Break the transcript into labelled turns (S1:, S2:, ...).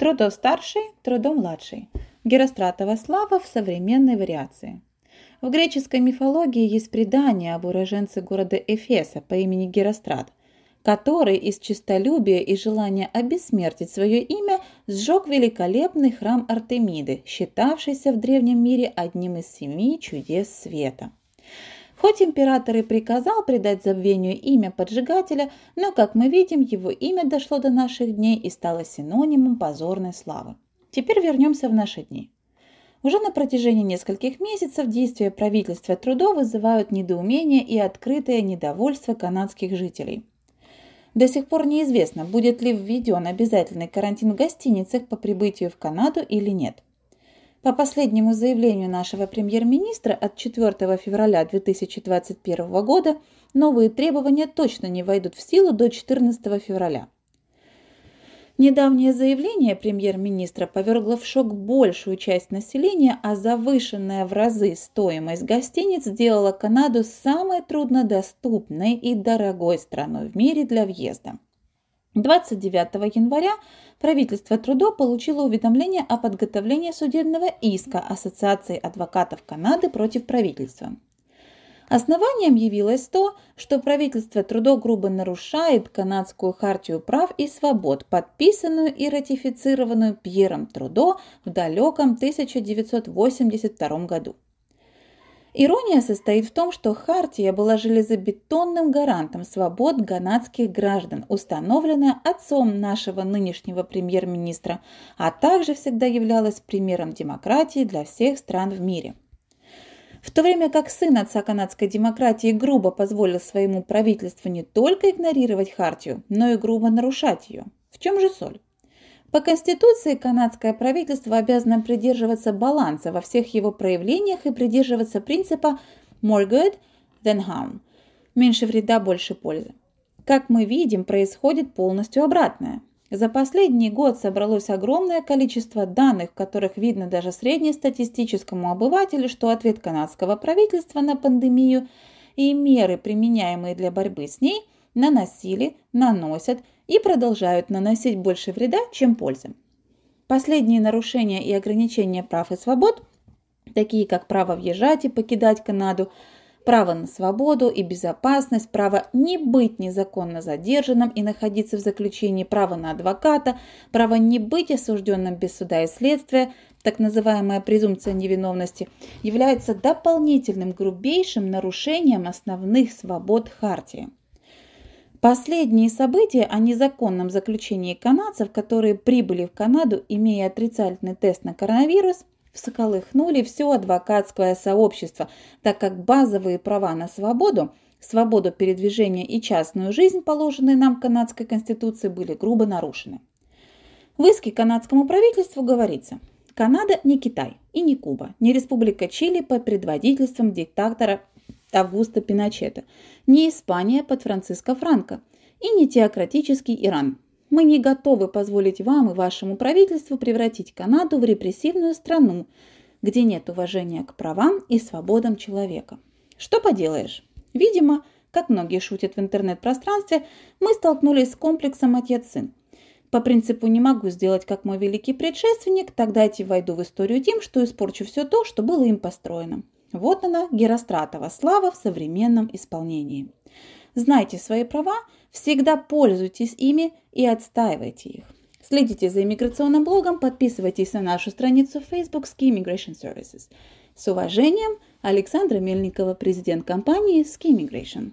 S1: Трудо старший, трудо младший. Геростратова слава в современной вариации. В греческой мифологии есть предание об уроженце города Эфеса по имени Герострат, который из честолюбия и желания обессмертить свое имя сжег великолепный храм Артемиды, считавшийся в древнем мире одним из семи чудес света. Хоть император и приказал придать забвению имя поджигателя, но, как мы видим, его имя дошло до наших дней и стало синонимом позорной славы. Теперь вернемся в наши дни. Уже на протяжении нескольких месяцев действия правительства Трудо вызывают недоумение и открытое недовольство канадских жителей. До сих пор неизвестно, будет ли введен обязательный карантин в гостиницах по прибытию в Канаду или нет. По последнему заявлению нашего премьер-министра от 4 февраля 2021 года новые требования точно не войдут в силу до 14 февраля. Недавнее заявление премьер-министра повергло в шок большую часть населения, а завышенная в разы стоимость гостиниц сделала Канаду самой труднодоступной и дорогой страной в мире для въезда. 29 января правительство Трудо получило уведомление о подготовлении судебного иска Ассоциации адвокатов Канады против правительства. Основанием явилось то, что правительство Трудо грубо нарушает канадскую хартию прав и свобод, подписанную и ратифицированную Пьером Трудо в далеком 1982 году. Ирония состоит в том, что Хартия была железобетонным гарантом свобод ганадских граждан, установленная отцом нашего нынешнего премьер-министра, а также всегда являлась примером демократии для всех стран в мире. В то время как сын отца канадской демократии грубо позволил своему правительству не только игнорировать Хартию, но и грубо нарушать ее. В чем же соль? По Конституции канадское правительство обязано придерживаться баланса во всех его проявлениях и придерживаться принципа more good than harm – меньше вреда, больше пользы. Как мы видим, происходит полностью обратное – за последний год собралось огромное количество данных, в которых видно даже среднестатистическому обывателю, что ответ канадского правительства на пандемию и меры, применяемые для борьбы с ней, наносили, наносят и продолжают наносить больше вреда, чем пользы. Последние нарушения и ограничения прав и свобод, такие как право въезжать и покидать Канаду, право на свободу и безопасность, право не быть незаконно задержанным и находиться в заключении, право на адвоката, право не быть осужденным без суда и следствия, так называемая презумпция невиновности, является дополнительным грубейшим нарушением основных свобод Хартии. Последние события о незаконном заключении канадцев, которые прибыли в Канаду, имея отрицательный тест на коронавирус, всколыхнули все адвокатское сообщество, так как базовые права на свободу, свободу передвижения и частную жизнь, положенные нам канадской конституцией, были грубо нарушены. В иске канадскому правительству говорится, Канада не Китай и не Куба, не Республика Чили под предводительством диктатора Августа Пиночета, не Испания под Франциско Франко и не теократический Иран, мы не готовы позволить вам и вашему правительству превратить Канаду в репрессивную страну, где нет уважения к правам и свободам человека. Что поделаешь? Видимо, как многие шутят в интернет-пространстве, мы столкнулись с комплексом отец-сын. По принципу «не могу сделать, как мой великий предшественник», тогда я войду в историю тем, что испорчу все то, что было им построено. Вот она, Геростратова слава в современном исполнении. Знайте свои права, всегда пользуйтесь ими и отстаивайте их. Следите за иммиграционным блогом, подписывайтесь на нашу страницу в Facebook Ski Immigration Services. С уважением, Александра Мельникова, президент компании Ski Immigration.